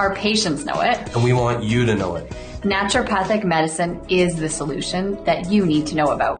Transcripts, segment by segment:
Our patients know it. And we want you to know it. Naturopathic medicine is the solution that you need to know about.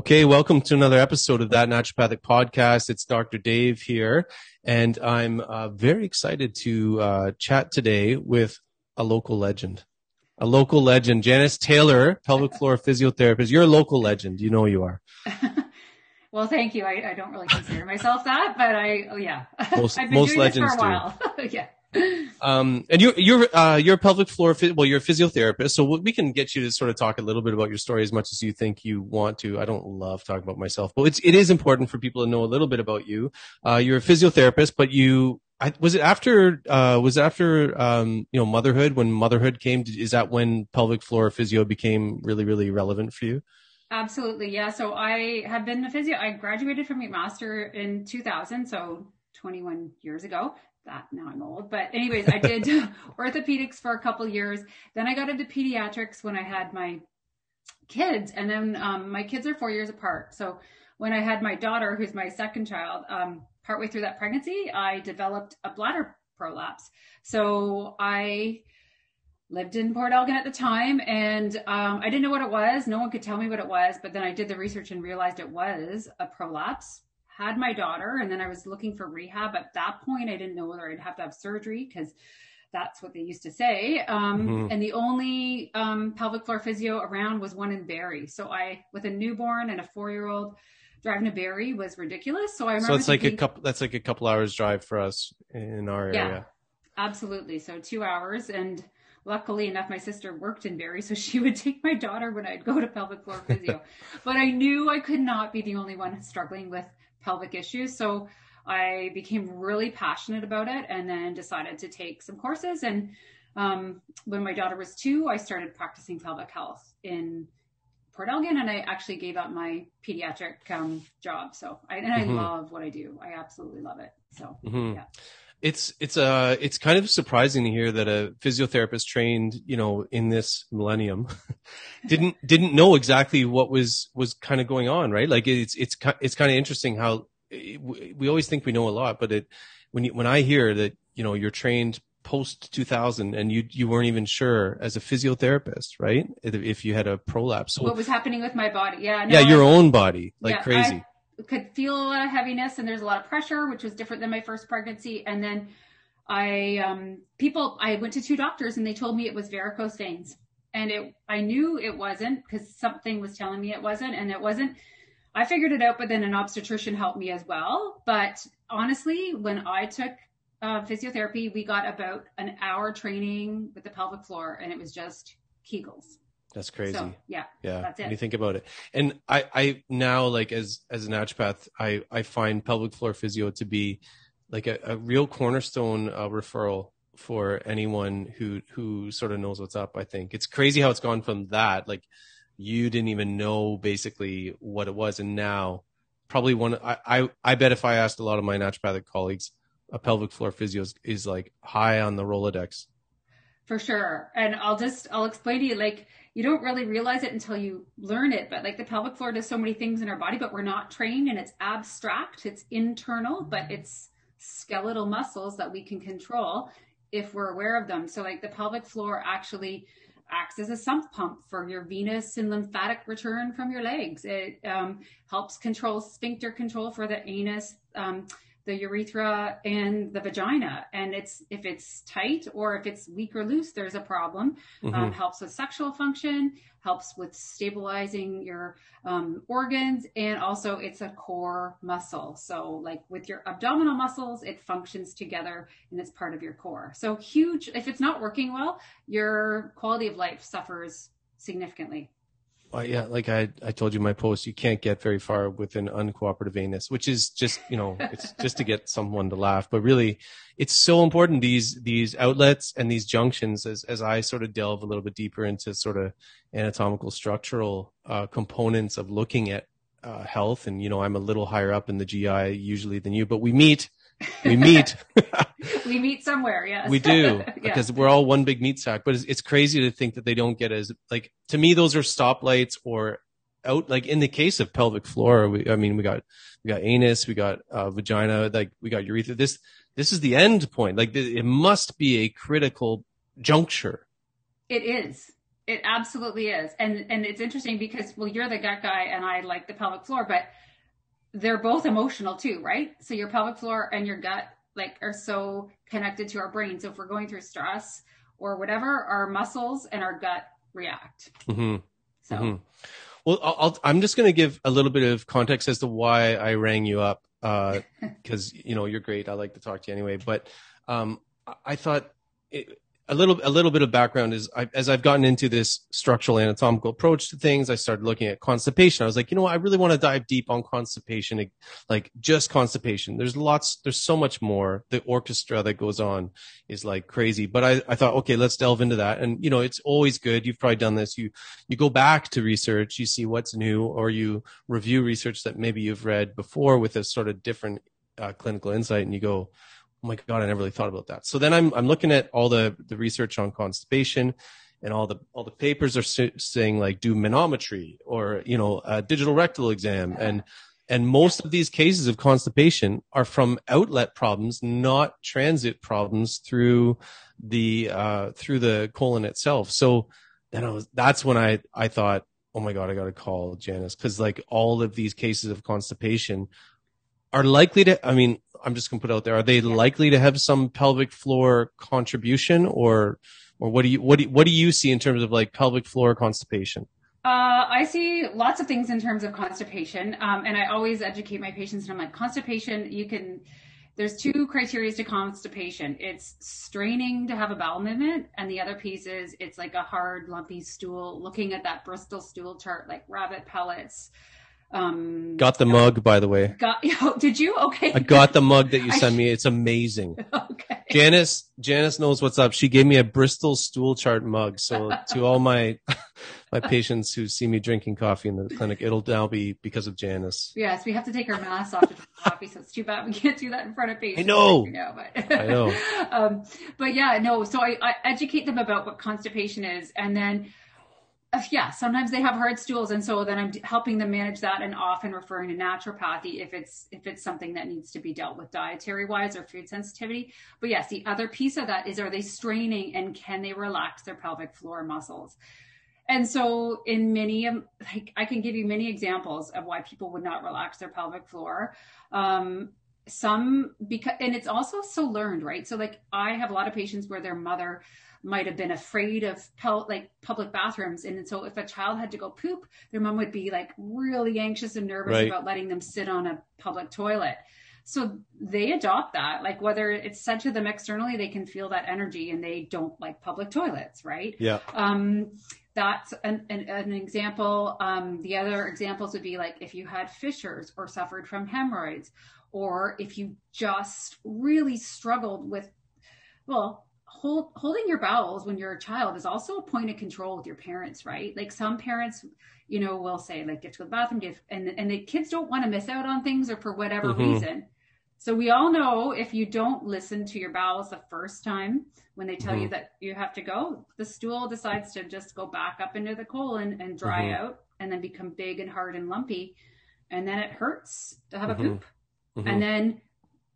Okay, welcome to another episode of that naturopathic podcast. It's Dr. Dave here, and I'm uh, very excited to uh, chat today with a local legend. A local legend, Janice Taylor, pelvic floor physiotherapist. You're a local legend. You know you are. well, thank you. I, I, don't really consider myself that, but I, oh yeah. Most, most legends do. yeah. Um, and you're you're uh, you're a pelvic floor well you're a physiotherapist, so we can get you to sort of talk a little bit about your story as much as you think you want to. I don't love talking about myself, but it's it is important for people to know a little bit about you. Uh, you're a physiotherapist, but you I, was it after uh, was it after um, you know motherhood when motherhood came? Is that when pelvic floor physio became really really relevant for you? Absolutely, yeah. So I have been a physio. I graduated from my master in 2000, so 21 years ago that now I'm old. But anyways, I did orthopedics for a couple years. Then I got into pediatrics when I had my kids, and then um, my kids are four years apart. So when I had my daughter, who's my second child, um, partway through that pregnancy, I developed a bladder prolapse. So I lived in Port Elgin at the time and um, I didn't know what it was. No one could tell me what it was, but then I did the research and realized it was a prolapse had my daughter and then I was looking for rehab. At that point, I didn't know whether I'd have to have surgery because that's what they used to say. Um, mm-hmm. And the only um, pelvic floor physio around was one in Barrie. So I, with a newborn and a four year old, driving to Barrie was ridiculous. So I remember. So it's like a couple. That's like a couple hours drive for us in our yeah, area. Absolutely. So two hours, and luckily enough, my sister worked in Barrie, so she would take my daughter when I'd go to pelvic floor physio. but I knew I could not be the only one struggling with pelvic issues. So I became really passionate about it and then decided to take some courses. And um, when my daughter was two, I started practicing pelvic health in Port Elgin and I actually gave up my pediatric um, job. So I, and I mm-hmm. love what I do. I absolutely love it. So mm-hmm. yeah. It's it's uh it's kind of surprising to hear that a physiotherapist trained you know in this millennium didn't didn't know exactly what was was kind of going on right? Like it's it's it's kind of interesting how we always think we know a lot but it when you when I hear that you know you're trained post 2000 and you you weren't even sure as a physiotherapist right? If you had a prolapse. What was happening with my body. Yeah no, yeah your I, own body like yeah, crazy could feel a lot of heaviness and there's a lot of pressure, which was different than my first pregnancy. And then I, um, people, I went to two doctors and they told me it was varicose veins. And it, I knew it wasn't because something was telling me it wasn't, and it wasn't. I figured it out, but then an obstetrician helped me as well. But honestly, when I took uh, physiotherapy, we got about an hour training with the pelvic floor, and it was just Kegels. That's crazy. So, yeah. Yeah. That's it. When you think about it. And I, I now like as, as a naturopath, I, I find pelvic floor physio to be like a, a real cornerstone uh, referral for anyone who, who sort of knows what's up. I think it's crazy how it's gone from that. Like you didn't even know basically what it was. And now probably one, I, I, I bet if I asked a lot of my naturopathic colleagues, a pelvic floor physio is, is like high on the Rolodex. For sure. And I'll just, I'll explain to you, like, you don't really realize it until you learn it. But like the pelvic floor does so many things in our body, but we're not trained and it's abstract, it's internal, but it's skeletal muscles that we can control if we're aware of them. So like the pelvic floor actually acts as a sump pump for your venous and lymphatic return from your legs. It um, helps control sphincter control for the anus. Um, the urethra and the vagina. And it's if it's tight or if it's weak or loose, there's a problem. Mhm. Um, helps with sexual function, helps with stabilizing your um, organs, and also it's a core muscle. So like with your abdominal muscles, it functions together and it's part of your core. So huge. If it's not working well, your quality of life suffers significantly. Well, yeah, like I, I told you my post, you can't get very far with an uncooperative anus, which is just, you know, it's just to get someone to laugh. But really, it's so important these these outlets and these junctions. As as I sort of delve a little bit deeper into sort of anatomical structural uh, components of looking at uh, health, and you know, I'm a little higher up in the GI usually than you, but we meet, we meet. we meet somewhere, yes. We do Yeah. because we're all one big meat sack. But it's, it's crazy to think that they don't get as like to me those are stoplights or out like in the case of pelvic floor. We, I mean, we got we got anus, we got uh, vagina, like we got urethra. This this is the end point. Like it must be a critical juncture. It is. It absolutely is. And and it's interesting because well you're the gut guy and I like the pelvic floor, but they're both emotional too, right? So your pelvic floor and your gut like are so connected to our brain. So if we're going through stress or whatever, our muscles and our gut react. hmm So Mhm. Well, I'll, I'll, I'm just going to give a little bit of context as to why I rang you up, Uh because you know you're great. I like to talk to you anyway. But um, I- I thought it, a little a little bit of background is I, as I've gotten into this structural anatomical approach to things, I started looking at constipation. I was like, you know, what? I really want to dive deep on constipation, like just constipation. There's lots, there's so much more. The orchestra that goes on is like crazy. But I, I thought, okay, let's delve into that. And you know, it's always good. You've probably done this. You you go back to research, you see what's new, or you review research that maybe you've read before with a sort of different uh, clinical insight, and you go, "Oh my god, I never really thought about that." So then I'm I'm looking at all the the research on constipation, and all the all the papers are sa- saying like do manometry or you know a digital rectal exam, and and most of these cases of constipation are from outlet problems, not transit problems through the uh, through the colon itself. So then I was that's when I I thought, oh my god, I got to call Janice because like all of these cases of constipation are likely to. I mean, I'm just gonna put it out there. Are they likely to have some pelvic floor contribution, or or what do you what do what do you see in terms of like pelvic floor constipation? Uh, I see lots of things in terms of constipation, um, and I always educate my patients. And I'm like, constipation, you can. There's two criteria to constipation. It's straining to have a bowel movement, and the other piece is it's like a hard, lumpy stool. Looking at that Bristol stool chart, like rabbit pellets. Um, Got the mug, by the way. got. Oh, did you? Okay. I got the mug that you sent me. It's amazing. okay. Janice, Janice knows what's up. She gave me a Bristol stool chart mug. So to all my my patients who see me drinking coffee in the clinic, it'll now be because of Janice. Yes, we have to take our masks off to drink coffee, so it's too bad we can't do that in front of patients. know. You know but, I know. um, but yeah, no. So I, I educate them about what constipation is, and then yeah, sometimes they have hard stools, and so then I'm helping them manage that, and often referring to naturopathy if it's if it's something that needs to be dealt with dietary wise or food sensitivity. But yes, the other piece of that is are they straining and can they relax their pelvic floor muscles? And so, in many, like I can give you many examples of why people would not relax their pelvic floor. Um, some because, and it's also so learned, right? So, like I have a lot of patients where their mother might have been afraid of pel- like public bathrooms, and so if a child had to go poop, their mom would be like really anxious and nervous Right. about letting them sit on a public toilet. So they adopt that, like whether it's said to them externally, they can feel that energy and they don't like public toilets, right? Yeah. Um, that's an, an, an example. Um, the other examples would be like if you had fissures or suffered from hemorrhoids, or if you just really struggled with, well, hold, holding your bowels when you're a child is also a point of control with your parents, right? Like some parents, you know, will say like get to the bathroom, get, and and the kids don't want to miss out on things or for whatever Mhm. reason. So we all know if you don't listen to your bowels the first time when they tell you Mhm. that you have to go, the stool decides to just go back up into the colon and dry Mhm. out and then become big and hard and lumpy. And then it hurts to have a poop. Mhm. And then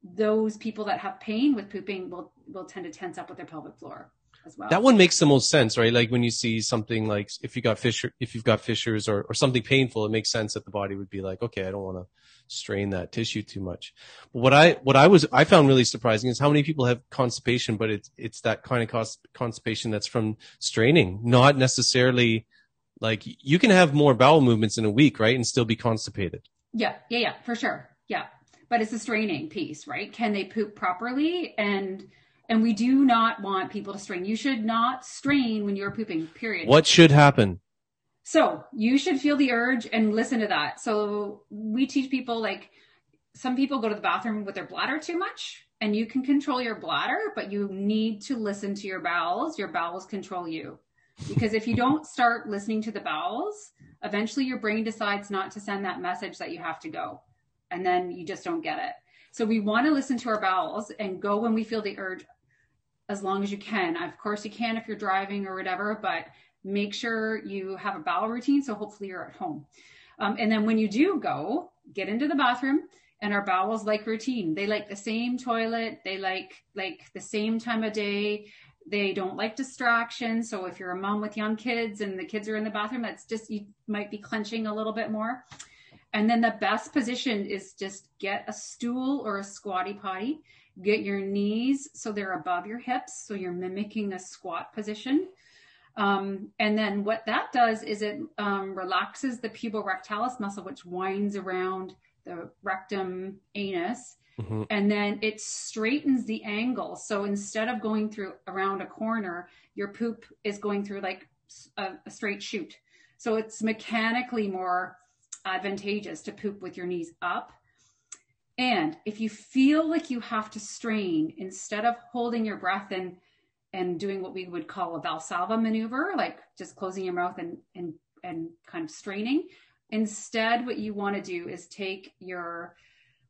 those people that have pain with pooping will, will tend to tense up with their pelvic floor as well. That one makes the most sense, right? Like when you see something like if you got fissure, if you've got fissures or, or something painful, it makes sense that the body would be like, okay, I don't want to strain that tissue too much. But what I, what I was, I found really surprising is how many people have constipation, but it's, it's that kind of constipation that's from straining, not necessarily like you can have more bowel movements in a week, right? And still be constipated. Yeah, yeah, yeah, for sure. Yeah. But it's a straining piece, right? Can they poop properly? And and we do not want people to strain. You should not strain when you're pooping, period. What should happen? So you should feel the urge and listen to that. So we teach people like some people go to the bathroom with their bladder too much and you can control your bladder, but you need to listen to your bowels. Your bowels control you. Because if you don't start listening to the bowels, eventually your brain decides not to send that message that you have to go. And then you just don't get it. So we want to listen to our bowels and go when we feel the urge as long as you can. Of course, you can if you're driving or whatever, but make sure you have a bowel routine. So hopefully you're at home. Um, and then when you do go, get into the bathroom and our bowels like routine. They like the same toilet. They like, like the same time of day. They don't like distraction. So if you're a mom with young kids and the kids are in the bathroom, that's just, you might be clenching a little bit more. And then the best position is just get a stool or a squatty potty. Get your knees so they're above your hips. So you're mimicking a squat position. Um, and then what that does is it um, relaxes the puborectalis muscle, which winds around the rectum anus. Mhm. And then it straightens the angle. So instead of going through around a corner, your poop is going through like a, a straight shoot. So it's mechanically more advantageous to poop with your knees up. And if you feel like you have to strain, instead of holding your breath and and doing what we would call a Valsalva maneuver, like just closing your mouth and and and kind of straining, instead what you want to do is take your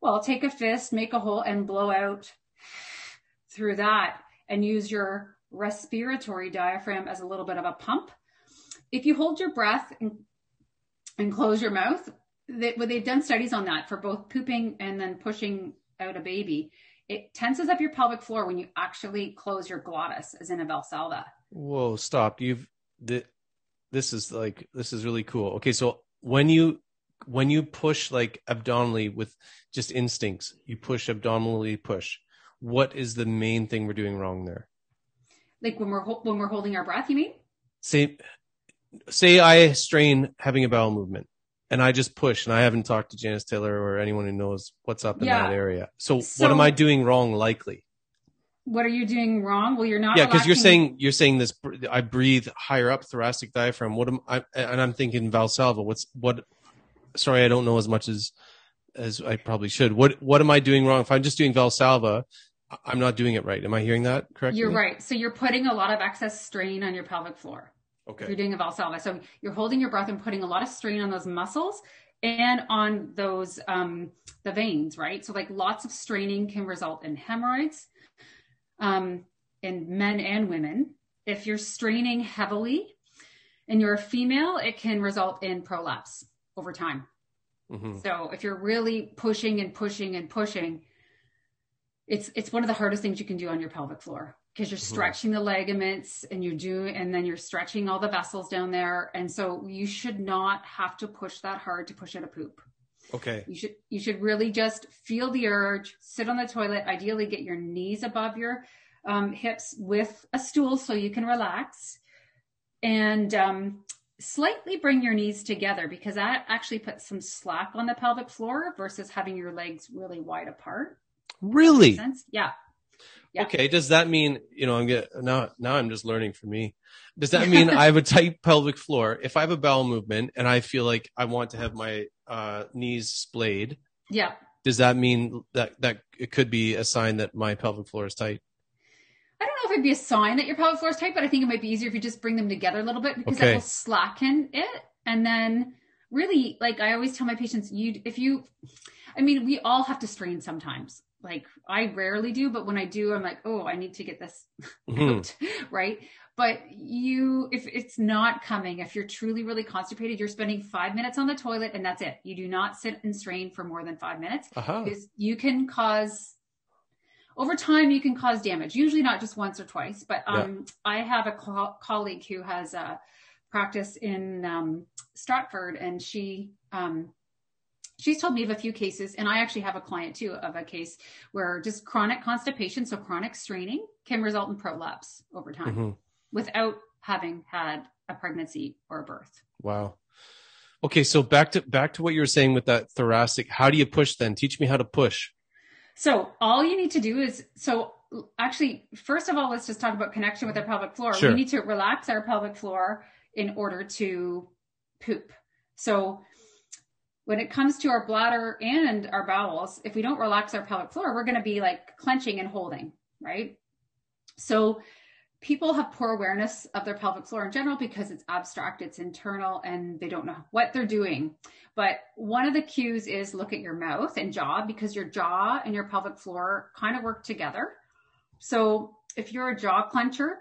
well, take a fist, make a hole and blow out through that and use your respiratory diaphragm as a little bit of a pump. If you hold your breath and and close your mouth. They, well, they've done studies on that for both pooping and then pushing out a baby. It tenses up your pelvic floor when you actually close your glottis, as in a Valsalva. Whoa, stop. You've th- this is like this is really cool. Okay, so when you when you push like abdominally with just instincts, you push abdominally push. What is the main thing we're doing wrong there? Like when we're when we're holding our breath, you mean? Say say I strain having a bowel movement and I just push and I haven't talked to Janice Taylor or anyone who knows what's up in Yeah. that area. So, So- what am I doing wrong likely? What are you doing wrong? Well, you're not. Yeah, because you're saying you're saying this. I breathe higher up thoracic diaphragm. What am I? And I'm thinking Valsalva. What's what? Sorry, I don't know as much as as I probably should. What what am I doing wrong? If I'm just doing Valsalva, I'm not doing it right. Am I hearing that correctly? You're right. So you're putting a lot of excess strain on your pelvic floor. You're doing a Valsalva. So you're holding your breath and putting a lot of strain on those muscles and on those um, the veins, right? So like lots of straining can result in hemorrhoids um, in men and women. If you're straining heavily and you're a female, it can result in prolapse over time. hmm So if you're really pushing and pushing and pushing, it's it's one of the hardest things you can do on your pelvic floor because you're stretching the ligaments and you're doing and then you're stretching all the vessels down there. And so you should not have to push that hard to push out a poop. Okay. You should you should really just feel the urge, sit on the toilet, ideally get your knees above your um, hips with a stool so you can relax. And um, slightly bring your knees together because that actually puts some slack on the pelvic floor versus having your legs really wide apart. Really? Sense? Yeah. Yeah. Okay. Does that mean, you know, I'm get now, now I'm just learning for me. Does that mean I have a tight pelvic floor? If I have a bowel movement and I feel like I want to have my, uh, knees splayed, Yeah. does that mean that, that it could be a sign that my pelvic floor is tight? I don't know if it'd be a sign that your pelvic floor is tight, but I think it might be easier if you just bring them together a little bit because Okay. that will slacken it. And then really, like I always tell my patients, you, if you, I mean, we all have to strain sometimes. Like I rarely do, but when I do, I'm like, oh, I need to get this Mhm. out, right? But you, if it's not coming, if you're truly really constipated, you're spending five minutes on the toilet and that's it. You do not sit and strain for more than five minutes because you can cause over time you can cause damage usually not just once or twice but um, i have a co- colleague who has a practice in um, stratford and she um, she's told me of a few cases and i actually have a client too of a case where just chronic constipation so chronic straining can result in prolapse over time Mhm. without having had a pregnancy or a birth Wow. Okay. So back to, back to what you were saying with that thoracic. How do you push then? Teach me how to push. So all you need to do is so actually first of all let's just talk about connection with our pelvic floor. Sure. We need to relax our pelvic floor in order to poop. So when it comes to our bladder and our bowels, if we don't relax our pelvic floor, we're going to be like clenching and holding, right? So people have poor awareness of their pelvic floor in general because it's abstract, it's internal, and they don't know what they're doing. But one of the cues is look at your mouth and jaw because your jaw and your pelvic floor kind of work together. So if you're a jaw clencher,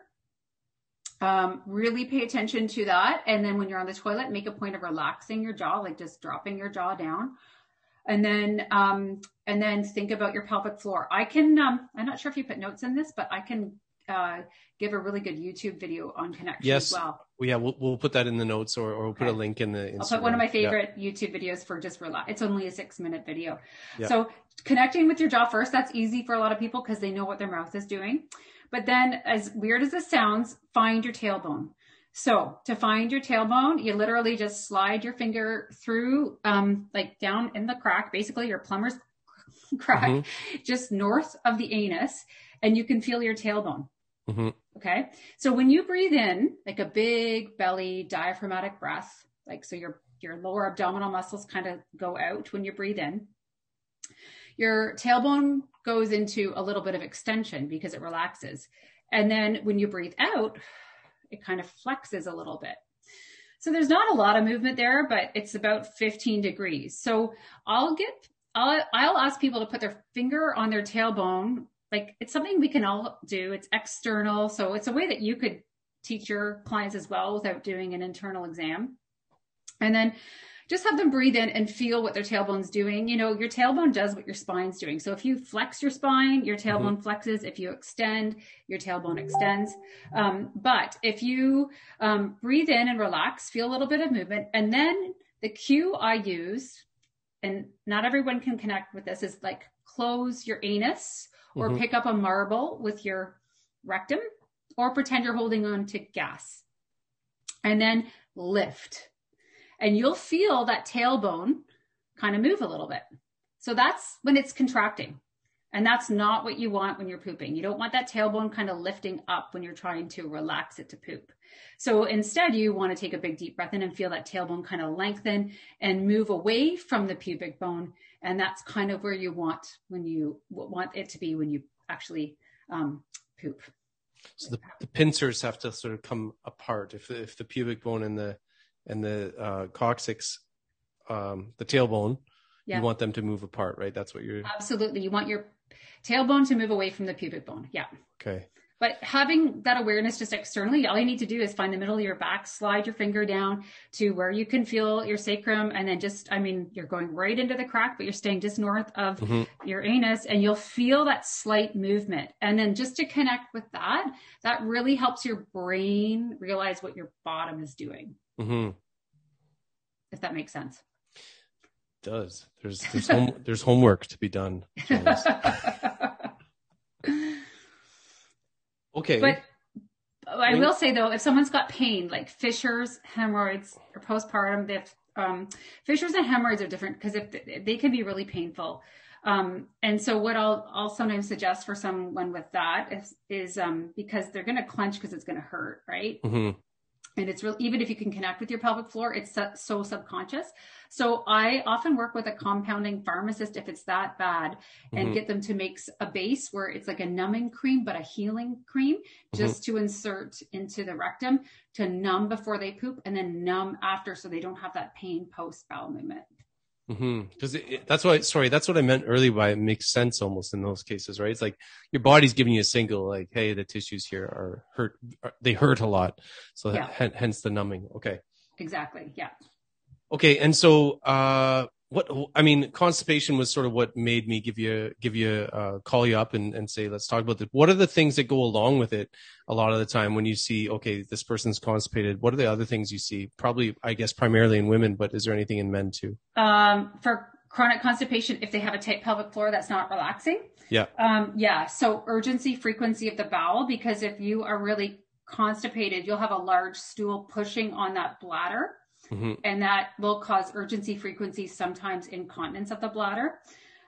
um, really pay attention to that. And then when you're on the toilet, make a point of relaxing your jaw, like just dropping your jaw down. And then, um, and then think about your pelvic floor. I can, um, I'm not sure if you put notes in this, but I can, uh, give a really good YouTube video on connection Yes. as well. Yeah, we'll, we'll put that in the notes or, or we'll put a link in the. I'll put one of my Instagram. Yeah. favorite YouTube videos for just relax. It's only a six minute video. Yeah. So connecting with your jaw first, that's easy for a lot of people because they know what their mouth is doing. But then as weird as this sounds, find your tailbone. So to find your tailbone, you literally just slide your finger through, um, like down in the crack, basically your plumber's crack, Mhm. just north of the anus, and you can feel your tailbone. Mhm. Okay. So when you breathe in, like a big belly diaphragmatic breath, like so your your lower abdominal muscles kind of go out when you breathe in. Your tailbone goes into a little bit of extension because it relaxes. And then when you breathe out, it kind of flexes a little bit. So there's not a lot of movement there, but it's about 15 degrees. So I'll get I'll I'll ask people to put their finger on their tailbone. Like it's something we can all do. It's external. So it's a way that you could teach your clients as well without doing an internal exam. And then just have them breathe in and feel what their tailbone's doing. You know, your tailbone does what your spine's doing. So if you flex your spine, your tailbone flexes. If you extend, your tailbone extends. Um, but if you um, breathe in and relax, feel a little bit of movement, and then the cue I use, and not everyone can connect with this, is like close your anus or Mhm. pick up a marble with your rectum or pretend you're holding on to gas. And then lift. And you'll feel that tailbone kind of move a little bit. So that's when it's contracting. And that's not what you want when you're pooping. You don't want that tailbone kind of lifting up when you're trying to relax it to poop. So instead, you want to take a big deep breath in and feel that tailbone kind of lengthen and move away from the pubic bone. And that's kind of where you want when you want it to be when you actually um, poop. So the, the pincers have to sort of come apart. If if the pubic bone and the and the uh, coccyx, um, the tailbone, Yeah. you want them to move apart, right? That's what you're. Absolutely. You want your tailbone to move away from the pubic bone. Yeah. Okay. But having that awareness just externally, all you need to do is find the middle of your back, slide your finger down to where you can feel your sacrum, and then just, I mean, you're going right into the crack, but you're staying just north of Mhm. your anus, and you'll feel that slight movement. And then just to connect with that, that really helps your brain realize what your bottom is doing, hmm if that makes sense. Does there's there's home, there's homework to be done. Okay. But I will say though, if someone's got pain, like fissures, hemorrhoids, or postpartum, if um, fissures and hemorrhoids are different because if they can be really painful. Um, and so what I'll, I'll sometimes suggest for someone with that is, is um, because they're going to clench because it's going to hurt, right? Mm-hmm. And it's real, even if you can connect with your pelvic floor, it's so subconscious. So I often work with a compounding pharmacist if it's that bad and Mm-hmm. get them to make a base where it's like a numbing cream, but a healing cream Mm-hmm. just to insert into the rectum to numb before they poop and then numb after so they don't have that pain post bowel movement. Because that's why, sorry, that's what I meant earlier by it makes sense almost in those cases, right? It's like your body's giving you a signal, like, hey, the tissues here are hurt, are, they hurt a lot. So Yeah. hen- hence the numbing. Okay. Exactly. Yeah. Okay. And so, uh, what, I mean, constipation was sort of what made me give you, give you, uh, call you up and, and say, let's talk about this. What are the things that go along with it a lot of the time when you see, okay, this person's constipated? What are the other things you see? Probably, I guess, primarily in women, but is there anything in men too? Um, for chronic constipation, if they have a tight pelvic floor that's not relaxing, Yeah. Um, yeah. So urgency, frequency of the bowel, because if you are really constipated, you'll have a large stool pushing on that bladder. Mhm. And that will cause urgency, frequency, sometimes incontinence of the bladder.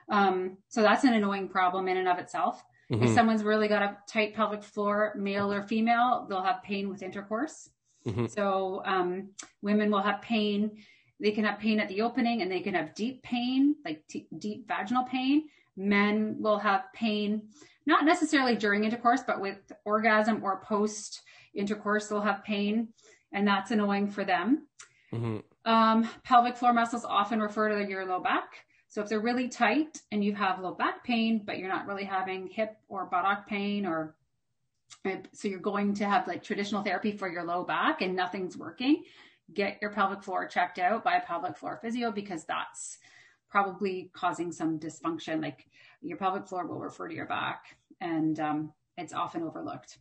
Um, so that's an annoying problem in and of itself. If Mhm. someone's really got a tight pelvic floor, male or female, they'll have pain with intercourse. Mhm. So um, women will have pain. They can have pain at the opening and they can have deep pain, like t- deep vaginal pain. Men will have pain, not necessarily during intercourse, but with orgasm or post intercourse, they'll have pain. And that's annoying for them. Mhm. Um, pelvic floor muscles often refer to your low back. So if they're really tight and you have low back pain, but you're not really having hip or buttock pain, or so you're going to have like traditional therapy for your low back and nothing's working, get your pelvic floor checked out by a pelvic floor physio because that's probably causing some dysfunction. Like your pelvic floor will refer to your back, and um, it's often overlooked.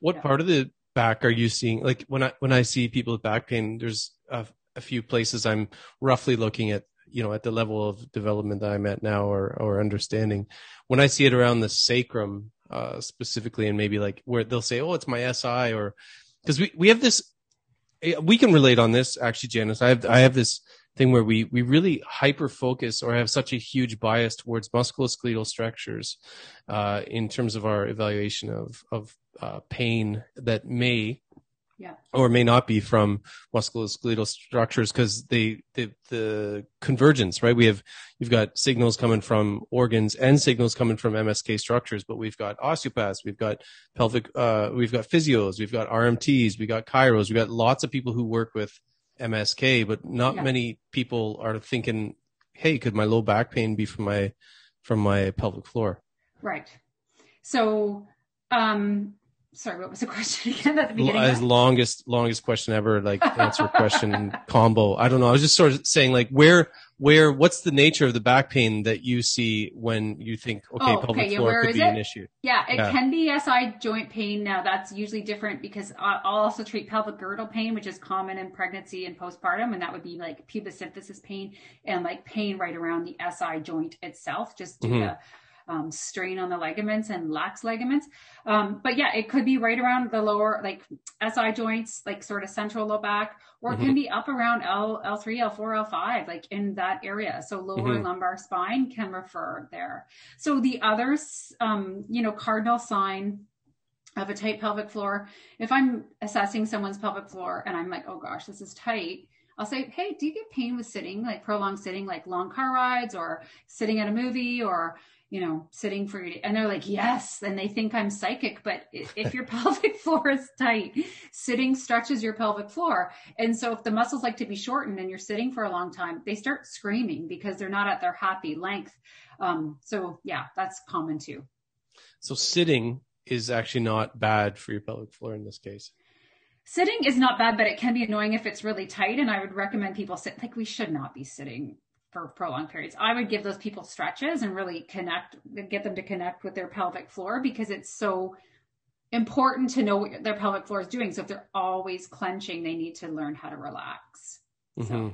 What Yeah. part of the back are you seeing? Like when I when I see people with back pain, there's a, a few places I'm roughly looking at, you know, at the level of development that I'm at now or or understanding. When I see it around the sacrum uh, specifically, and maybe like where they'll say, "Oh, it's my SI," or because we we have this, eh, we can relate on this actually, Janice. I have I have this thing where we we really hyper focus or have such a huge bias towards musculoskeletal structures uh, in terms of our evaluation of of uh, pain that may Yeah. or may not be from musculoskeletal structures because they the the convergence right we have you've got signals coming from organs and signals coming from MSK structures but we've got osteopaths we've got pelvic uh, we've got physios we've got RMTs we've got chiros we've got lots of people who work with MSK but not Yeah. many people are thinking hey could my low back pain be from my from my pelvic floor Right. So, um, sorry, what was the question again at the beginning? as longest longest question ever like answer question combo i don't know i was just sort of saying like where where what's the nature of the back pain that you see when you think okay Oh, pelvic okay, floor where could be it? an issue Yeah, it Yeah. can be SI joint pain. Now that's usually different because I'll also treat pelvic girdle pain, which is common in pregnancy and postpartum, and that would be like pubic symphysis pain and like pain right around the SI joint itself, just due Mhm. to um, strain on the ligaments and lax ligaments. Um, but yeah, it could be right around the lower like SI joints, like sort of central low back, or it can be up around L L3, L4, L5, like in that area. So lower Mhm. lumbar spine can refer there. So the other, um, you know, cardinal sign of a tight pelvic floor. If I'm assessing someone's pelvic floor and I'm like, oh gosh, this is tight. I'll say, hey, do you get pain with sitting, like prolonged sitting, like long car rides or sitting at a movie or, you know, sitting for, and they're like, yes. And they think I'm psychic. But if your pelvic floor is tight, sitting stretches your pelvic floor. And so if the muscles like to be shortened and you're sitting for a long time, they start screaming because they're not at their happy length. Um, so yeah, that's common too. so sitting is actually not bad for your pelvic floor in this case Sitting is not bad, but it can be annoying if it's really tight. And I would recommend people sit like we should not be sitting for prolonged periods. I would give those people stretches and really connect, get them to connect with their pelvic floor because it's so important to know what their pelvic floor is doing. So if they're always clenching, they need to learn how to relax. hmm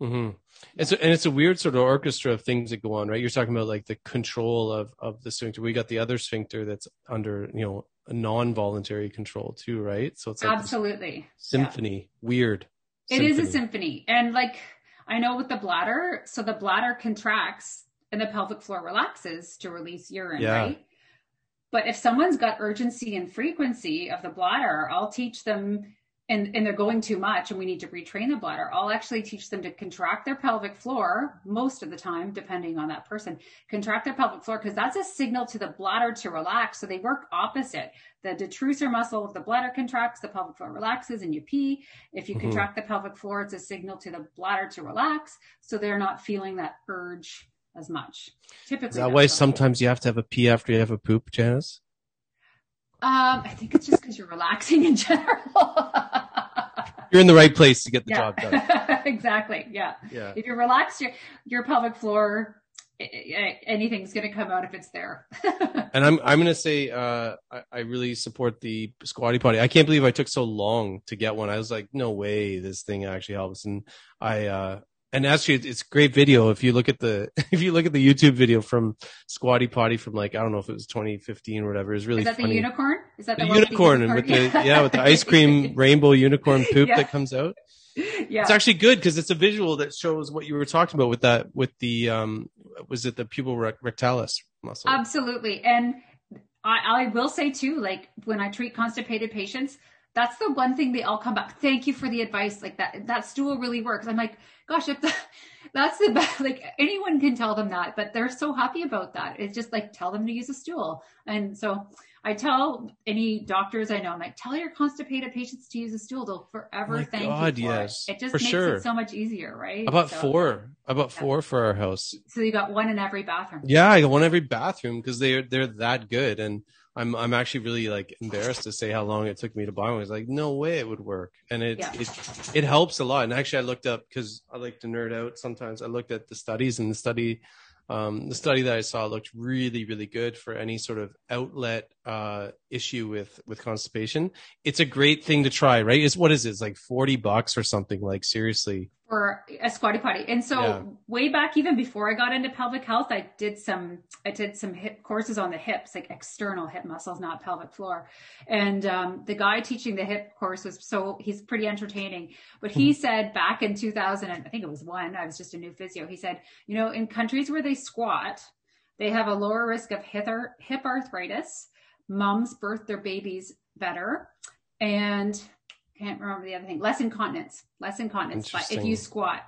hmm And so, and it's a weird sort of orchestra of things that go on, right? You're talking about like the control of of the sphincter. We got the other sphincter that's under, you know, a non-voluntary control too, right? So it's like Absolutely. symphony, weird. It is a symphony. And like I know with the bladder, so the bladder contracts and the pelvic floor relaxes to release urine, Yeah. right? But if someone's got urgency and frequency of the bladder, I'll teach them and, and they're going too much and we need to retrain the bladder. I'll actually teach them to contract their pelvic floor most of the time, depending on that person, contract their pelvic floor because that's a signal to the bladder to relax. So they work opposite. The detrusor muscle of the bladder contracts, the pelvic floor relaxes and you pee. If you Mhm. contract the pelvic floor, it's a signal to the bladder to relax. So they're not feeling that urge as much. Typically, that way sometimes you have to have a pee after you have a poop, Janice? Um, I think it's just because you're relaxing in general. You're in the right place to get the yeah. job done. exactly. Yeah. Yeah. If you're relaxed, your, your pelvic floor, anything's going to come out if it's there. And I'm I'm gonna say uh, I, I really support the squatty potty. I can't believe I took so long to get one. I was like, no way, this thing actually helps. And I uh, and actually, it's- great video. If you look at the if you look at the YouTube video from Squatty Potty from like I don't know if it was 2015 or whatever, it's really Is that funny. the unicorn? Is that The the, unicorn and with the yeah with the ice cream rainbow unicorn poop Yeah. that comes out. yeah. It's actually good because it's a visual that shows what you were talking about with that with the um was it the puborectalis muscle? Absolutely. And I, I will say too, like when I treat constipated patients, that's the one thing they all come back. Thank you for the advice. Like that, that stool really works. I'm like, gosh, if the, that's the best, like anyone can tell them that, but they're so happy about that. It's just like, tell them to use a stool. And so I tell any doctors I know, I'm like, tell your constipated patients to use a stool. They'll forever My thank God, you for yes, it. It just for makes sure. it so much easier, right? About So- four. About Yeah. four for our house. So you got one in every bathroom. Yeah, I got one every bathroom because they're they're that good, and I'm I'm actually really like embarrassed to say how long it took me to buy one. It's like no way it would work, and it Yeah. it it helps a lot. And actually, I looked up because I like to nerd out sometimes. I looked at the studies, and the study, um, the study that I saw looked really really good for any sort of outlet uh issue with with constipation. It's a great thing to try, right? It's what is it? It's like forty bucks or something. Like seriously, for a squatty potty. And so Yeah. way back even before I got into pelvic health, I did some I did some hip courses on the hips, like external hip muscles, not pelvic floor. And um, the guy teaching the hip course was so he's pretty entertaining. But he said back in 2000, I think it was one, I was just a new physio. He said, you know, in countries where they squat, they have a lower risk of hip, hip arthritis. Moms birth their babies better, and can't remember the other thing. Less incontinence, less incontinence. But if you squat,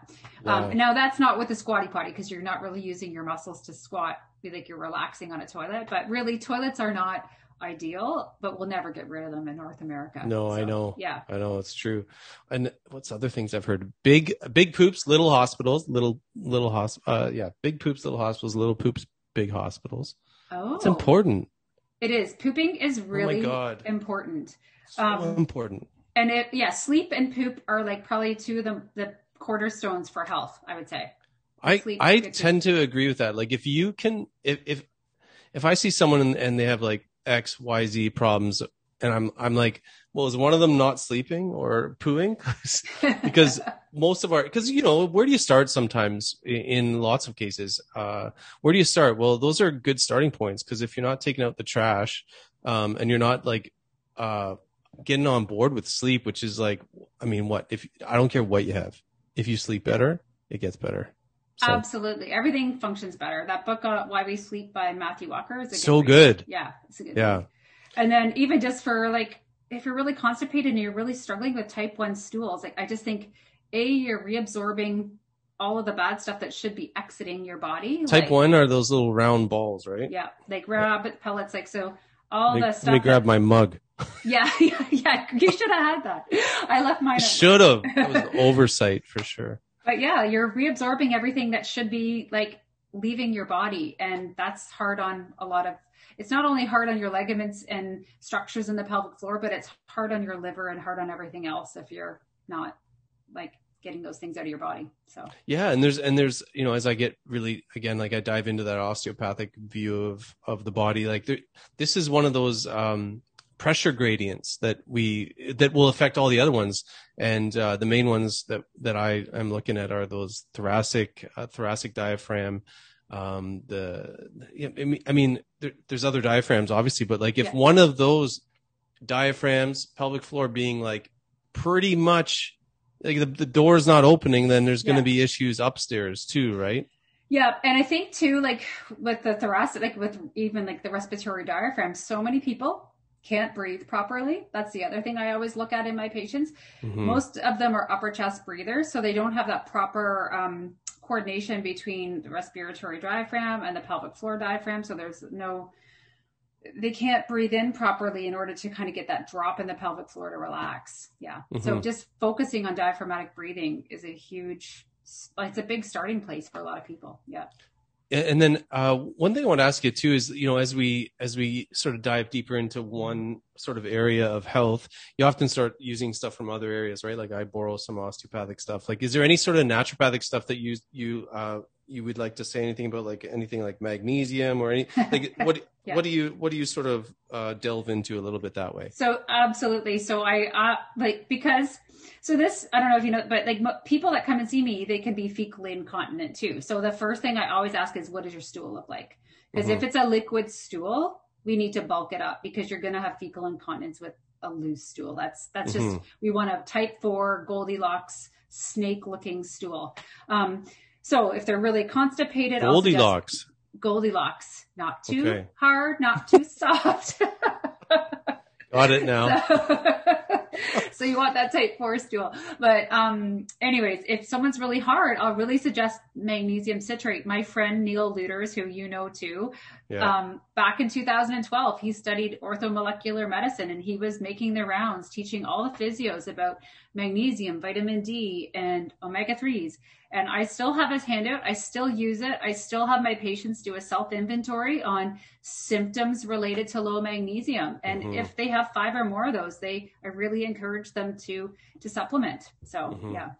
Yeah. um, now that's not with the squatty potty because you're not really using your muscles to squat. Be like you're relaxing on a toilet. But really, toilets are not ideal. But we'll never get rid of them in North America. No, I know. Yeah, I know it's true. And what's other things I've heard? Big, big poops, little hospitals, little, little hos. Uh, yeah, big poops, little hospitals, little poops, big hospitals. oh, It's important. It is. Pooping is really God. important. So Um, important. And it, yeah, sleep and poop are like probably two of the the cornerstones for health. I would say. I sleep I tend to agree with that. Like if you can, if if if I see someone and, and they have like X Y Z problems, and I'm I'm like, well, is one of them not sleeping or pooing? because most of our because you know where do you start sometimes in lots of cases uh where do you start well those are good starting points because if you're not taking out the trash um and you're not like uh getting on board with sleep which is like i mean what if i don't care what you have if you sleep better it gets better so Absolutely, everything functions better. That book, uh, "Why We Sleep" by Matthew Walker, is a good So read. good. Yeah, it's a good. yeah read. And then even just for like, if you're really constipated and you're really struggling with type one stools, like I just think, a you're reabsorbing all of the bad stuff that should be exiting your body. type like- one are those little round balls right Yeah, like rabbit pellets, like so. All let, the stuff. let me that- grab my mug Yeah, yeah, yeah. You should have had that. I left mine. should have that was an oversight for sure But yeah, you're reabsorbing everything that should be like leaving your body. And that's hard on a lot of, it's not only hard on your ligaments and structures in the pelvic floor, but it's hard on your liver and hard on everything else if you're not like getting those things out of your body. So Yeah, and there's and there's you know as I get really again like I dive into that osteopathic view of of the body like there, this is one of those um pressure gradients that we that will affect all the other ones and uh the main ones that that I am looking at are those thoracic uh, thoracic diaphragm um the I mean, there, there's other diaphragms obviously but like if Yeah. one of those diaphragms, pelvic floor being like pretty much like the, the door's not opening, then there's going to Yeah. be issues upstairs too, right? Yeah, and I think too, like with the thoracic, like with even like the respiratory diaphragm, so many people can't breathe properly. That's the other thing I always look at in my patients. Mhm. Most of them are upper chest breathers, so they don't have that proper um, coordination between the respiratory diaphragm and the pelvic floor diaphragm. So there's no, they can't breathe in properly in order to kind of get that drop in the pelvic floor to relax. Yeah. So Mhm. just focusing on diaphragmatic breathing is a huge, it's a big starting place for a lot of people. Yeah. And then uh, one thing I want to ask you too is, you know, as we as we sort of dive deeper into one sort of area of health, you often start using stuff from other areas, right? Like I borrow some osteopathic stuff. Like, is there any sort of naturopathic stuff that you you uh, you would like to say anything about, like anything like magnesium or any like what Yeah. what do you what do you sort of uh, delve into a little bit that way? So absolutely. So I uh, like because so this I don't know if you know, but like mo- people that come and see me, they can be fecally incontinent too. So the first thing I always ask is, what does your stool look like? Because if it's a liquid stool, we need to bulk it up because you're going to have fecal incontinence with a loose stool. That's that's just Mhm. we want a type four Goldilocks snake looking stool. Um, so if they're really constipated, Goldilocks. Goldilocks, not too Okay. hard, not too soft. Got it now. so you want that type four stool. But um anyways, if someone's really hard, I'll really suggest magnesium citrate. My friend Neil Luders, who you know too, Yeah. um, back in 2012, he studied orthomolecular medicine and he was making the rounds teaching all the physios about magnesium, vitamin D, and omega 3s. And I still have his handout. I still use it. I still have my patients do a self inventory on symptoms related to low magnesium. And Mhm. if they have five or more of those, they I really encourage them to to supplement. So Mhm. yeah.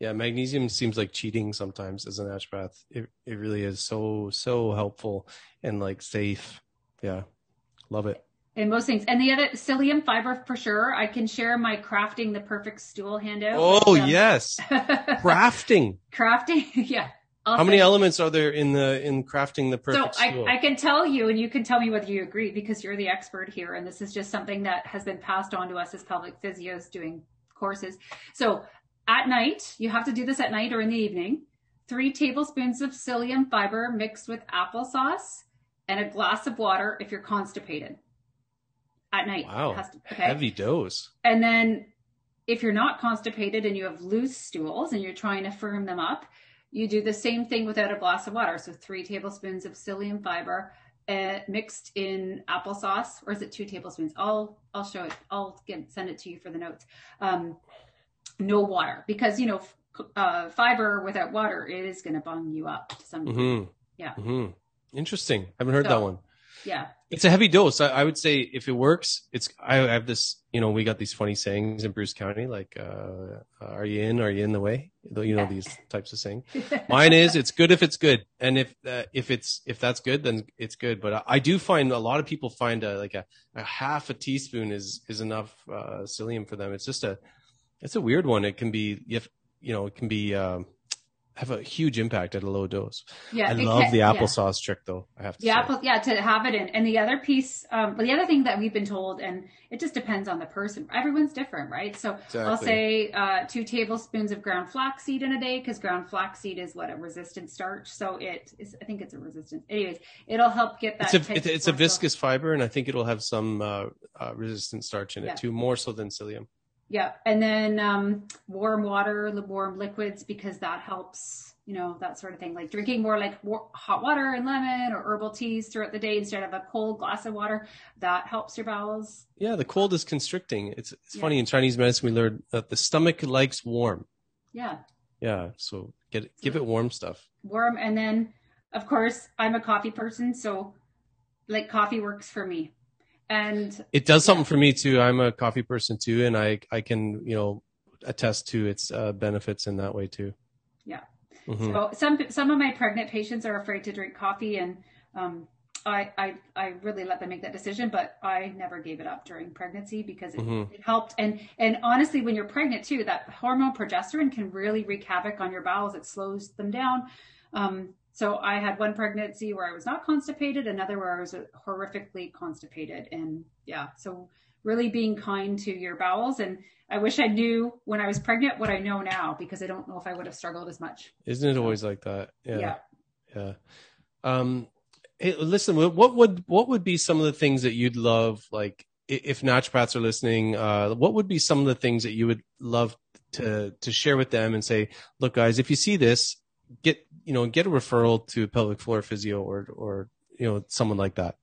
Yeah, magnesium seems like cheating sometimes as an naturopath. It it really is so so helpful and like safe. Yeah, love it. And most things. And the other psyllium fiber for sure. I can share my crafting the perfect stool handout. Oh um, yes, crafting. crafting. yeah. I'll How many send- elements are there in the in crafting the So perfect I, stool? I can tell you, and you can tell me whether you agree because you're the expert here, and this is just something that has been passed on to us as pelvic physios doing courses. So at night, you have to do this at night or in the evening. Three tablespoons of psyllium fiber mixed with applesauce and a glass of water if you're constipated. At night. wow, to- okay? heavy dose. And then if you're not constipated and you have loose stools and you're trying to firm them up, you do the same thing without a glass of water. So three tablespoons of psyllium fiber uh, mixed in applesauce, or is it two tablespoons? I'll I'll show it. I'll get, send it to you for the notes. Um, no water because you know f- uh, fiber without water it is going to bung you up to some degree. hmm Yeah. hmm Interesting. Haven't heard So- that one. Yeah. It's a heavy dose. I, I would say if it works, it's. I have this. You know, we got these funny sayings in Bruce County, like, uh, "Are you in? Are you in the way?" You know these types of sayings. Mine is it's good if it's good, and if uh, if it's if that's good, then it's good. But I, I do find a lot of people find a, like a, a half a teaspoon is is enough uh, psyllium for them. It's just a it's a weird one. It can be if you know it can be um, have a huge impact at a low dose. yeah. I love can- the yeah. applesauce trick though. I have to The say. apple, yeah, to have it in. And the other piece, um, the other thing that we've been told, and it just depends on the person. Everyone's different, right? So I'll say uh, two tablespoons of ground flaxseed in a day because ground flaxseed is what a resistant starch. So it is, I think it's a resistant. Anyways, it'll help get that. It's a it's a viscous fiber, and I think it'll have some uh, uh, resistant starch in it Yeah. too, more so than psyllium. Yeah, and then um, warm water, warm liquids because that helps. You know that sort of thing, like drinking more like hot water and lemon or herbal teas throughout the day instead of a cold glass of water. That helps your bowels. Yeah, the cold is constricting. It's it's Yeah. funny in Chinese medicine we learned that the stomach likes warm. Yeah, Yeah, so get give it warm stuff. warm and then of course i'm a coffee person so like coffee works for me and It does something for me too. I'm a coffee person too, and I I can you know attest to its uh, benefits in that way too. Yeah. Mhm. so some some of my pregnant patients are afraid to drink coffee and um I, I I really let them make that decision, but I never gave it up during pregnancy because it, Mhm. it helped. And and honestly, when you're pregnant too, that hormone progesterone can really wreak havoc on your bowels. It slows them down. Um, so I had one pregnancy where I was not constipated, another where I was horrifically constipated, and yeah. So really being kind to your bowels. And I wish I knew when I was pregnant what I know now because I don't know if I would have struggled as much. Isn't it always like that? Yeah. Yeah. Yeah. Um, hey, listen, what would what would be some of the things that you'd love, like if naturopaths are listening, uh, what would be some of the things that you would love to to share with them and say, look, guys, if you see this, get you know get a referral to a pelvic floor physio or or you know someone like that.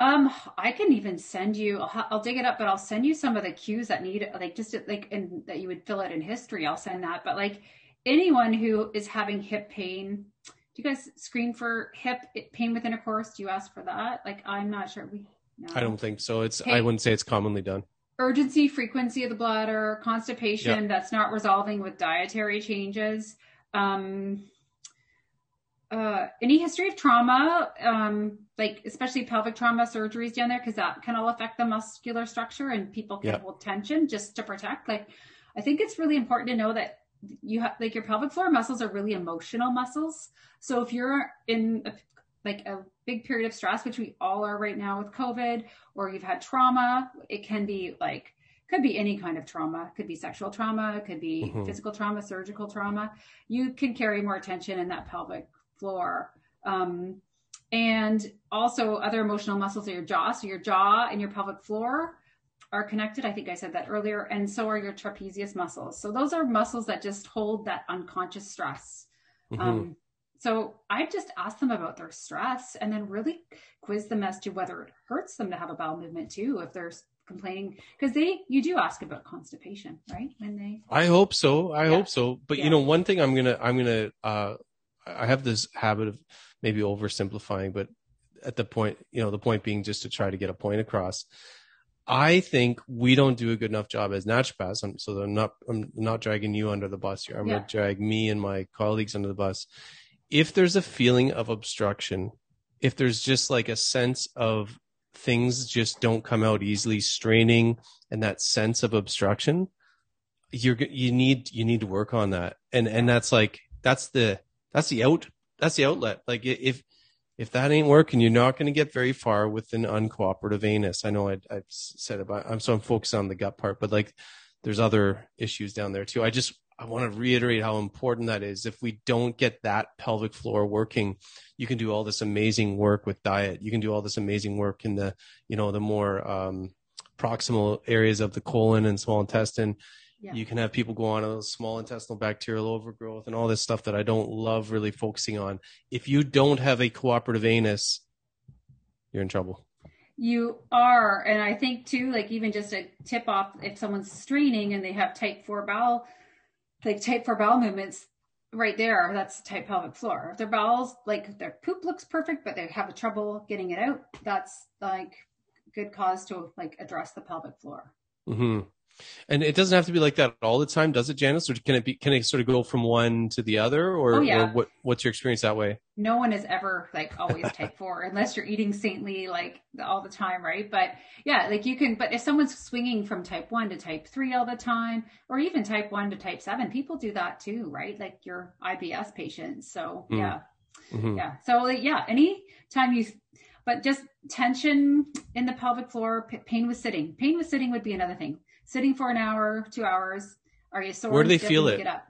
Um, I can even send you. I'll, I'll dig it up, but I'll send you some of the cues that need, like, just like, in that you would fill out in history. I'll send that. But like anyone who is having hip pain, do you guys screen for hip pain with intercourse? Do you ask for that? Like, I'm not sure. We, no. I don't think so. It's I wouldn't say it's commonly done. urgency, frequency of the bladder, constipation Yeah. that's not resolving with dietary changes. Um, uh, any history of trauma, um, like especially pelvic trauma surgeries down there, because that can all affect the muscular structure and people can Yeah. hold tension just to protect. Like, I think it's really important to know that you have like your pelvic floor muscles are really emotional muscles. So if you're in a, like a big period of stress, which we all are right now with COVID, or you've had trauma, it can be like could be any kind of trauma. It could be sexual trauma, it could be Mhm. physical trauma, surgical trauma. You can carry more tension in that pelvic floor. Um, and also other emotional muscles are your jaw. So your jaw and your pelvic floor are connected. I think I said that earlier. And so are your trapezius muscles. So those are muscles that just hold that unconscious stress. Mhm. Um, so I just ask them about their stress and then really quiz them as to whether it hurts them to have a bowel movement too, if they're complaining, because they, you do ask about constipation, right? When they, I hope so. I Yeah. hope so. But Yeah. you know, one thing I'm gonna I'm gonna uh I have this habit of maybe oversimplifying, but at the point, you know, the point being just to try to get a point across. I think we don't do a good enough job as naturopaths. I'm, so I'm not I'm not dragging you under the bus here. I'm Yeah. gonna drag me and my colleagues under the bus. If there's a feeling of obstruction, if there's just like a sense of things just don't come out easily, straining, and that sense of obstruction, you're you need you need to work on that and and that's like that's the that's the out that's the outlet. Like if if that ain't working you're not going to get very far with an uncooperative anus. I know I, i've s- said about i'm so i'm focused on the gut part but like there's other issues down there too. I just i want to reiterate how important that is. If we don't get that pelvic floor working you can do all this amazing work with diet. You can do all this amazing work in the you know the more um proximal areas of the colon and small intestine yeah. you can have people go on a small intestinal bacterial overgrowth and all this stuff that I don't love really focusing on. If you don't have a cooperative anus, you're in trouble. You are, and I think too, like even just a tip off if someone's straining and they have type four bowel, like type four bowel movements, right there, that's type pelvic floor. If their bowels, like their poop looks perfect, but they have trouble getting it out, that's like good cause to like address the pelvic floor. hmm And it doesn't have to be like that all the time, does it, Janice? Or can it be? Can it sort of go from one to the other, or, Oh, yeah. or what? What's your experience that way? no one is ever like always type four unless you're eating saintly like all the time right but yeah like you can but if someone's swinging from type one to type three all the time or even type one to type seven people do that too right like your ibs patients so Mm. yeah hmm yeah so yeah anytime you but just tension in the pelvic floor pain with sitting pain with sitting would be another thing sitting for an hour two hours. Are you sore? Where do they feel it? get up.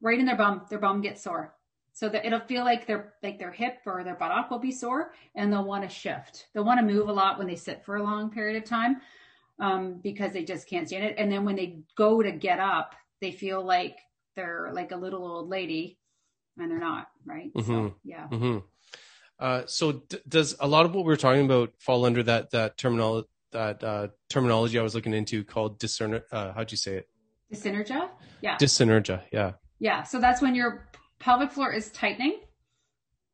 Right in their bum. Their bum gets sore. So that it'll feel like their like their hip or their buttock will be sore and they'll want to shift. They'll want to move a lot when they sit for a long period of time um, because they just can't stand it. And then when they go to get up they feel like they're like a little old lady and they're not right? Mm-hmm. so yeah. Hmm Uh, so d- does a lot of what we're talking about fall under that that terminal that uh, terminology I was looking into called discern? Uh, how'd you say it? Dyssynergia? Yeah. Dyssynergia. Yeah. yeah. So that's when your pelvic floor is tightening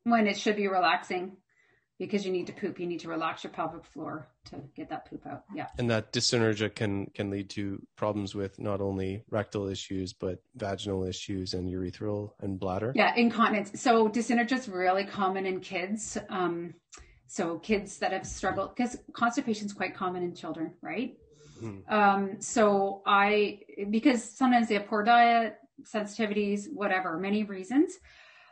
when it should be relaxing because you need to poop. You need to relax your pelvic floor to get that poop out. Yeah. and that dyssynergia can can lead to problems with not only rectal issues but vaginal issues and urethral and bladder. Yeah. Incontinence. So dyssynergia is really common in kids. Um, so kids that have struggled because constipation is quite common in children, right? Mhm. Um, so I, because sometimes they have poor diet, sensitivities, whatever, many reasons.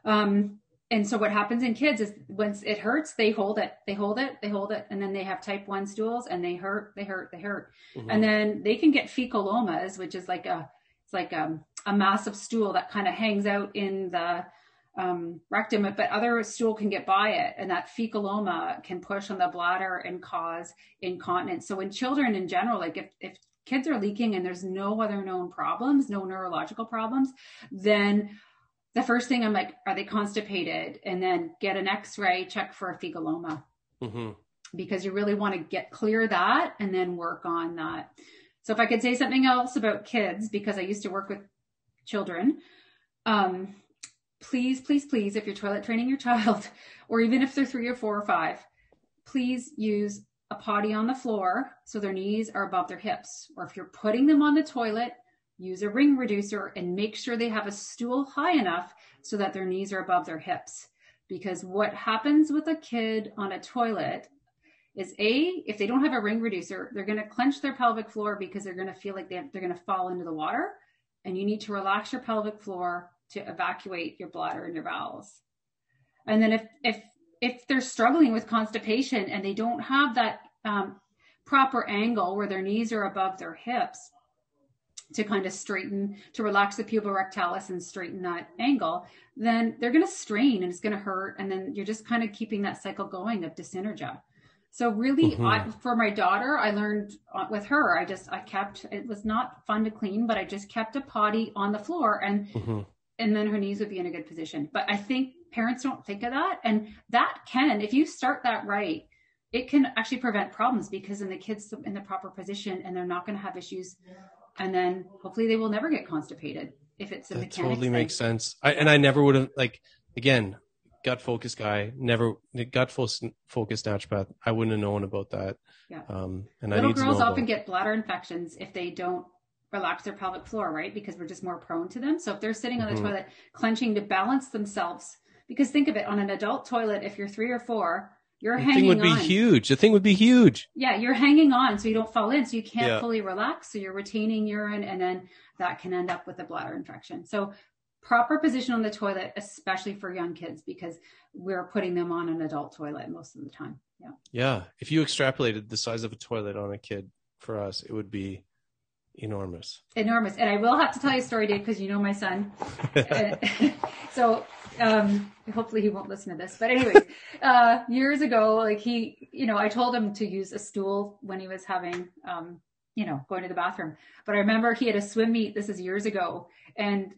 Um, and so what happens in kids is once it hurts, they hold it, they hold it, they hold it, and then they have type one stools and they hurt, they hurt, they hurt. Mhm. And then they can get fecalomas, which is like a, it's like um, a massive stool that kind of hangs out in the um, rectum, but other stool can get by it. And that fecaloma can push on the bladder and cause incontinence. So in children in general, like if, if kids are leaking and there's no other known problems, no neurological problems, then the first thing I'm like, are they constipated? And then get an x-ray, check for a fecaloma Mhm. because you really want to get clear that and then work on that. So if I could say something else about kids, because I used to work with children, um, please, please, please, if you're toilet training your child, or even if they're three or four or five, please use a potty on the floor so their knees are above their hips. Or if you're putting them on the toilet, use a ring reducer and make sure they have a stool high enough so that their knees are above their hips. Because what happens with a kid on a toilet is a if they don't have a ring reducer they're going to clench their pelvic floor because they're going to feel like they they're going to fall into the water and you need to relax your pelvic floor to evacuate your bladder and your bowels and then if if if they're struggling with constipation and they don't have that um, proper angle where their knees are above their hips to kind of straighten to relax the puborectalis and straighten that angle then they're going to strain and it's going to hurt and then you're just kind of keeping that cycle going of dyssynergia so really, Mhm. I, for my daughter, I learned uh, with her. I just I kept it was not fun to clean, but I just kept a potty on the floor, and Mhm. And then her knees would be in a good position. But I think parents don't think of that, and that can, if you start that right, it can actually prevent problems because then the kids in the proper position, and they're not going to have issues, and then hopefully they will never get constipated if it's a That totally thing. makes sense. I, and I never would have like again gut focused guy. Never gut fo- focused naturopath. I wouldn't have known about that. Yeah. Um, and I Little need to girls often get bladder infections if they don't relax their pelvic floor, right? Because we're just more prone to them. So if they're sitting on the Mhm. toilet clenching to balance themselves, because think of it on an adult toilet, if you're three or four, you're The hanging thing would be huge. The thing would be huge. Yeah, you're hanging on so you don't fall in, so you can't Yeah. fully relax. So you're retaining urine, and then that can end up with a bladder infection. So proper position on the toilet, especially for young kids, because we're putting them on an adult toilet most of the time. Yeah. Yeah. If you extrapolated the size of a toilet on a kid for us, it would be enormous. enormous. And I will have to tell you a story, Dave, because you know my son. So um, hopefully he won't listen to this. But anyways, uh, years ago, like he, you know, I told him to use a stool when he was having, um, you know, going to the bathroom. But I remember he had a swim meet. This is years ago, and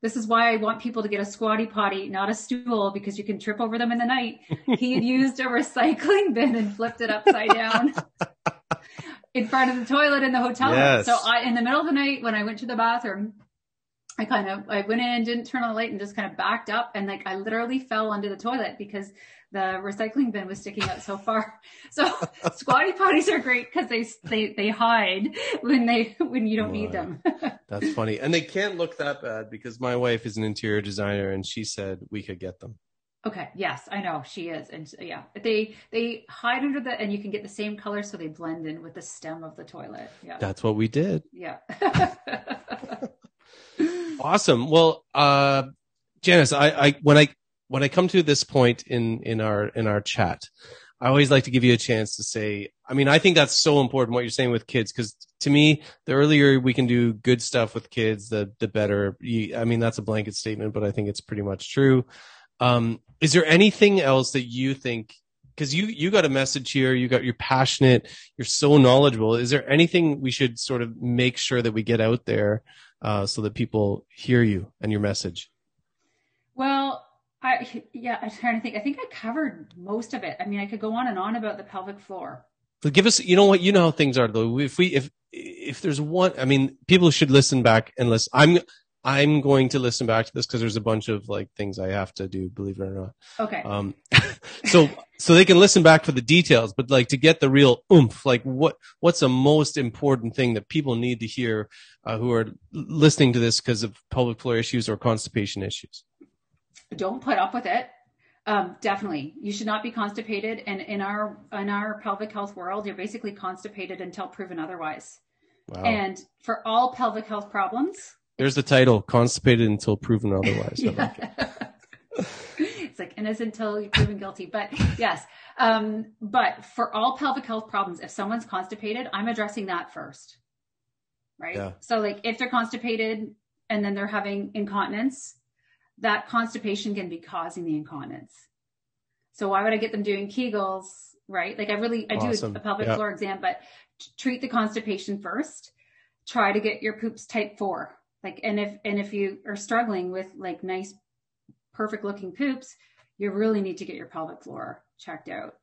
this is why I want people to get a squatty potty, not a stool, because you can trip over them in the night. He had used a recycling bin and flipped it upside down in front of the toilet in the hotel room. Yes. So I, in the middle of the night, when I went to the bathroom, I kind of I went in, didn't turn on the light, and just kind of backed up, and like I literally fell under the toilet because the recycling bin was sticking out so far. So squatty potties are great because they they they hide when they when you don't need them. That's funny. And they can't look that bad because my wife is an interior designer and she said we could get them. Okay, yes, I know she is, and yeah, they they hide under the and you can get the same color so they blend in with the stem of the toilet. Yeah, That's what we did. yeah. Awesome. Well, uh, Janice, I, I, when I, when I come to this point in, in our, in our chat, I always like to give you a chance to say, I mean, I think that's so important what you're saying with kids. Cause to me, the earlier we can do good stuff with kids, the, the better. You, I mean, that's a blanket statement, but I think it's pretty much true. Um, is there anything else that you think because you you got a message here you got you're passionate you're so knowledgeable is there anything we should sort of make sure that we get out there uh, so that people hear you and your message Well, I yeah, I'm trying to think. I think I covered most of it. I mean, I could go on and on about the pelvic floor. but give us you know what you know how things are though if we if if there's one i mean people should listen back and listen i'm i'm going to listen back to this because there's a bunch of like things i have to do believe it or not Okay. Um, so so they can listen back for the details, but like to get the real oomph, like what what's the most important thing that people need to hear uh, who are listening to this because of pelvic floor issues or constipation issues? Don't put up with it. Um, definitely, you should not be constipated. And in our in our pelvic health world, you're basically constipated until proven otherwise. Wow. And for all pelvic health problems, There's the title: constipated until proven otherwise. I like it. it's like innocent until you're proven guilty. But yes, um, but for all pelvic health problems, if someone's constipated, I'm addressing that first, right? Yeah. So like if they're constipated and then they're having incontinence, that constipation can be causing the incontinence. So why would I get them doing Kegels, right? Like I really, I Awesome. do a pelvic Yeah. floor exam, but treat the constipation first. Try to get your poops type four. Like, and if, and if you are struggling with like nice, perfect looking poops, you really need to get your pelvic floor checked out.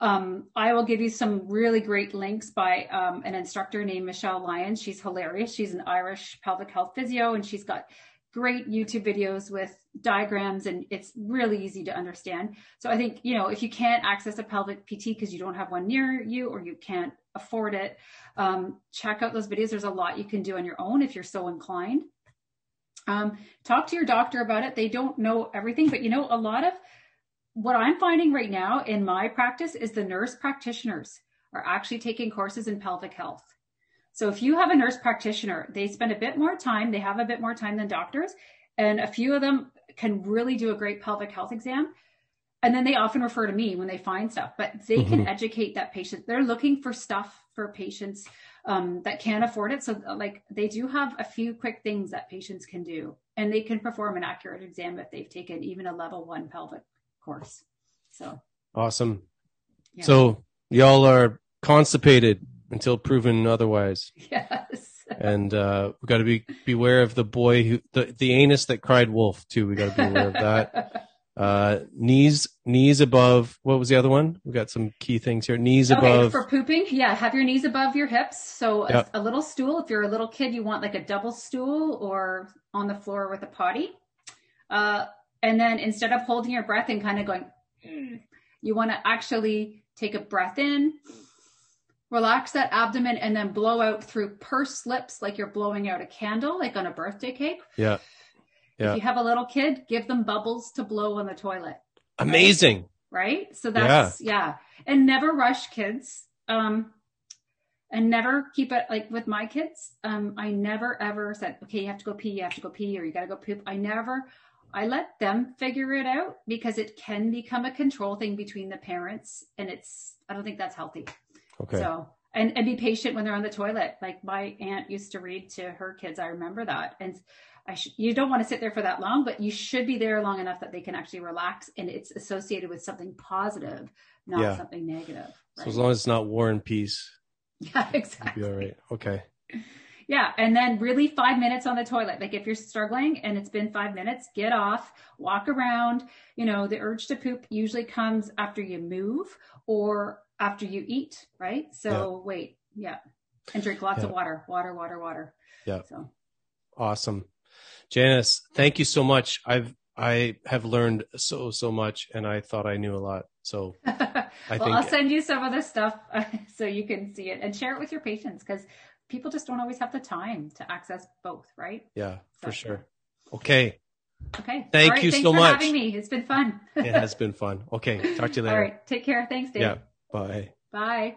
Um, I will give you some really great links by um, an instructor named Michelle Lyons. She's hilarious. She's an Irish pelvic health physio, and she's got great YouTube videos with diagrams, and it's really easy to understand. So I think you know if you can't access a pelvic PT because you don't have one near you or you can't afford it, um, check out those videos. There's a lot you can do on your own if you're so inclined. Um, talk to your doctor about it. They don't know everything, but you know a lot of what I'm finding right now in my practice is the nurse practitioners are actually taking courses in pelvic health. So if you have a nurse practitioner, they spend a bit more time, they have a bit more time than doctors, and a few of them can really do a great pelvic health exam. And then they often refer to me when they find stuff, but they can educate that patient. They're looking for stuff for patients um, that can't afford it. So, like, they do have a few quick things that patients can do, and they can perform an accurate exam if they've taken even a level one pelvic course. So, Awesome. yeah. So y'all are constipated until proven otherwise. yes. And uh, we got to be beware of the boy who the, the anus that cried wolf too. We got to be aware of that. Uh, knees knees above. What was the other one? We got some key things here. Knees Okay, above. for pooping, yeah, have your knees above your hips. So a- a, little stool. If you're a little kid, you want like a double stool or on the floor with a potty. Uh, and then instead of holding your breath and kind of going, "Mm," you want to actually take a breath in, relax that abdomen, and then blow out through pursed lips like you're blowing out a candle, like on a birthday cake. yeah. Yeah. If you have a little kid, give them bubbles to blow on the toilet. Amazing. right? So that's yeah. And never rush kids. Um and never keep it like with my kids. Um I never ever said, okay, you have to go pee, you have to go pee, or you gotta go poop. I never I let them figure it out because it can become a control thing between the parents and it's I don't think that's healthy. Okay. So and, and be patient when they're on the toilet. Like my aunt used to read to her kids. I remember that. And I sh- you don't want to sit there for that long, but you should be there long enough that they can actually relax and it's associated with something positive, not Yeah. something negative. So as long as it's not War and Peace, yeah, exactly. all right. Okay. Yeah. And then really five minutes on the toilet. Like if you're struggling and it's been five minutes, get off, walk around. You know, the urge to poop usually comes after you move or after you eat, right? So wait, yeah. And drink lots of water, water, water, water. Yeah. So Awesome. Janice, thank you so much. I've I have learned so so much and I thought I knew a lot. So well, think- I'll send you some of this stuff so you can see it and share it with your patients because people just don't always have the time to access both, right? yeah, for sure. Okay. Okay. Thank right, you so for much. having me. It's been fun. It has been fun. Okay. Talk to you later. All right. Take care. Thanks, Dave. Yeah. Bye. Bye.